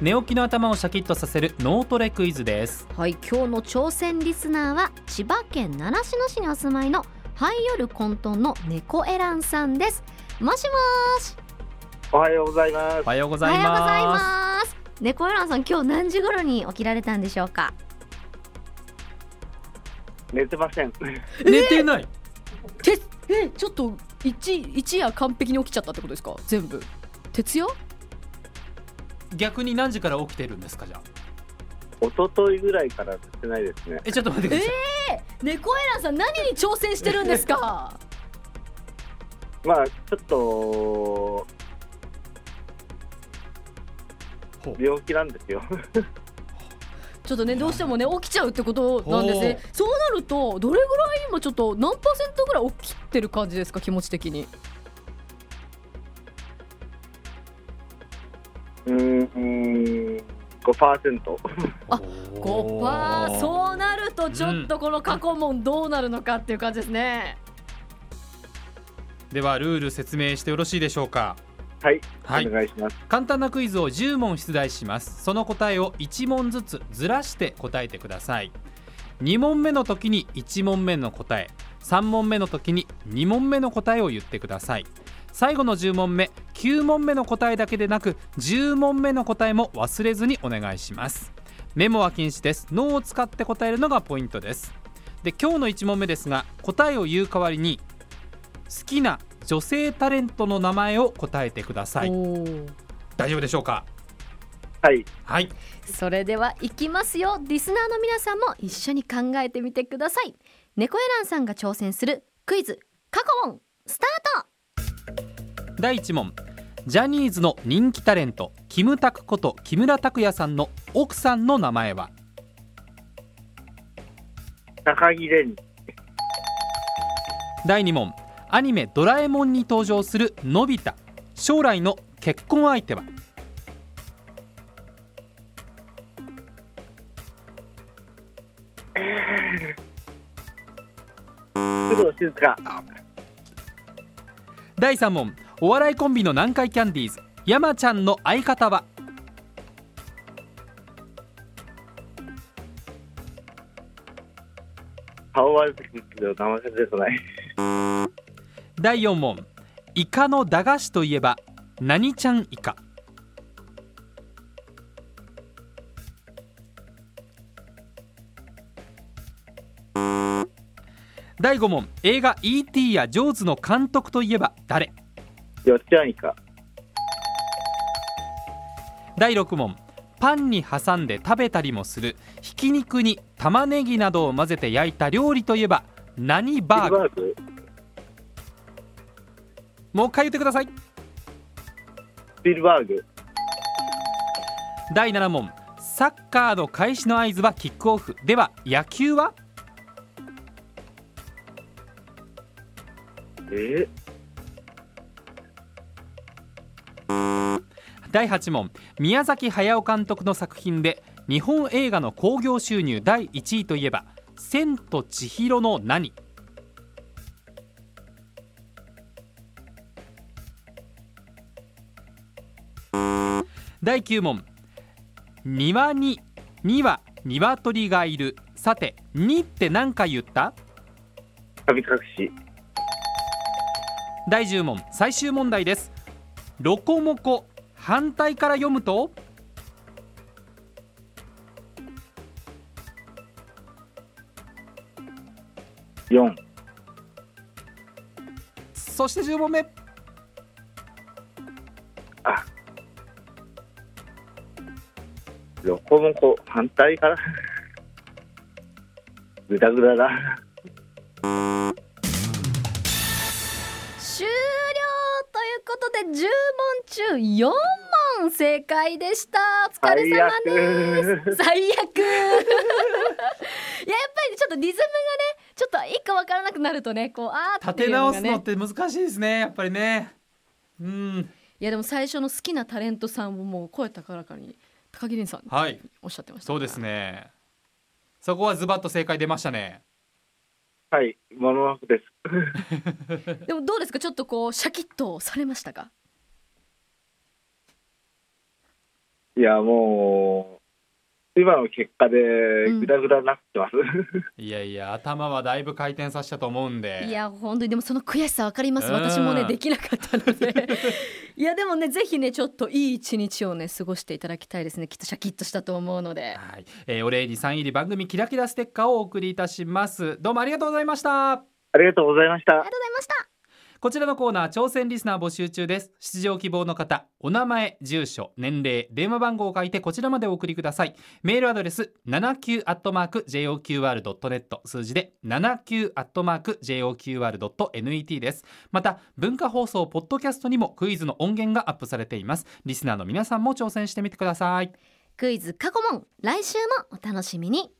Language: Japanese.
寝起きの頭をシャキッとさせる脳トレクイズです。はい今日の挑戦リスナーは千葉県習志野市にお住まいのハイヨル混沌の猫エランさんです。もしもーし。おはようございます。お。はようごおざいはようございます。ます猫エランさん今日何時頃に起きられたんでしょうか？寝てません。寝てない。てえちょっと一一夜完璧に起きちゃったってことですか？全部。徹夜？逆に何時から起きてるんですかじゃあ？一昨日ぐらいから寝てないですね。えちょっと待ってください、猫エランさん何に挑戦してるんですか？まあちょっと病気なんですよ。ちょっとねどうしてもね起きちゃうってことなんですね。そうなるとどれぐらい今ちょっと何パーセントぐらい起きてる感じですか気持ち的に？うーん、五パーセント。あお5パーそうなるとちょっとこの過去問どうなるのかっていう感じですね、ではルール説明してよろしいでしょうか。はい、はい。お願いします。簡単なクイズを10問出題します。その答えを1問ずつずらして答えてください。2問目の時に1問目の答え3問目の時に2問目の答えを言ってください。最後の10問目9問目の答えだけでなく10問目の答えも忘れずにお願いします。メモは禁止です。脳を使って答えるのがポイントです。で今日の1問目ですが答えを言う代わりに好きな女性タレントの名前を答えてください。大丈夫でしょうか？はい、はい。それではいきますよ。リスナーの皆さんも一緒に考えてみてください猫エランさんが挑戦するクイズ過去問スタート。第1問。ジャニーズの人気タレントキムタクこと木村拓哉さんの奥さんの名前は？高木蓮。第2問。アニメ「ドラえもん」に登場するのび太。将来の結婚相手は？工藤静香。第3問お笑いコンビの南海キャンディーズ山ちゃんの相方は？顔けど名前が出てこない。第4問イカの駄菓子といえば何ちゃんイカ？第5問映画 E.T. やジョーズの監督といえば誰？よっちゃんいか。第6問パンに挟んで食べたりもするひき肉に玉ねぎなどを混ぜて焼いた料理といえば何バーグ？もう一回言ってくださいスピルバーグ。第7問サッカーの開始の合図はキックオフでは野球は？え第8問宮崎駿監督の作品で日本映画の興行収入第1位といえば「千と千尋の何」第9問庭にには鶏がいる。さて「に」って何回言った？神隠し。第10問最終問題ですロコモコ反対から読むと四。そして10問目ロコモコ反対から？グダグダだ。終了ということで10問中4問正解でした。お疲れ様です。最悪。いや やっぱりちょっとリズムがねちょっと一個わからなくなるとねこうあー立っていて直すのって難しいですねやっぱりね。うん。いやでも最初の好きなタレントさんをもう声高らかに高木蓮さんはい。おっしゃってましたそうですね。そこはズバッと正解出ましたねはい、モノマフです。でもどうですか？ちょっとこうシャキッとされましたか？いや、もう、今の結果でぐだぐだになってます。いやいや頭はだいぶ回転させたと思うんで。いや本当にでもその悔しさわかります。うん。私もねできなかったので。いやでもねぜひねちょっといい一日をね過ごしていただきたいですね。きっとシャキッとしたと思うので。はい、えーお礼にサイン入り番組キラキラステッカーをお送りいたします。どうもありがとうございました。ありがとうございました。ありが。とうございましたこちらのコーナー挑戦リスナー募集中です。出場希望の方お名前住所年齢電話番号を書いてこちらまでお送りください。メールアドレス 79-joqr.net 数字で 79-joqr.net です。また文化放送ポッドキャストにもクイズの音源がアップされています。リスナーの皆さんも挑戦してみてください。クイズ過去問来週もお楽しみに。